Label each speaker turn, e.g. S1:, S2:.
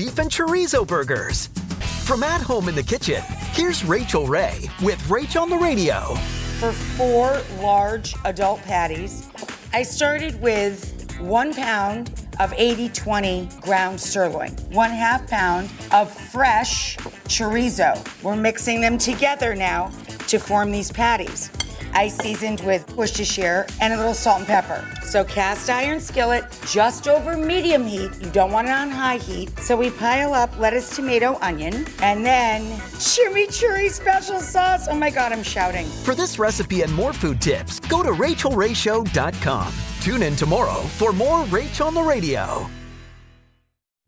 S1: Beef and chorizo burgers. From at home in the kitchen, here's Rachael Ray with Rach on the Radio.
S2: For four large adult patties, I started with one pound of 80 20 ground sirloin, one half pound of fresh chorizo. We're mixing them together now to form these patties. I seasoned with Worcestershire and a little salt and pepper. So cast iron skillet, just over medium heat. You don't want it on high heat. So we pile up lettuce, tomato, onion, and then chimichurri special sauce. Oh my God, I'm shouting.
S1: For this recipe and more food tips, go to rachaelrayshow.com. Tune in tomorrow for more Rach on the Radio.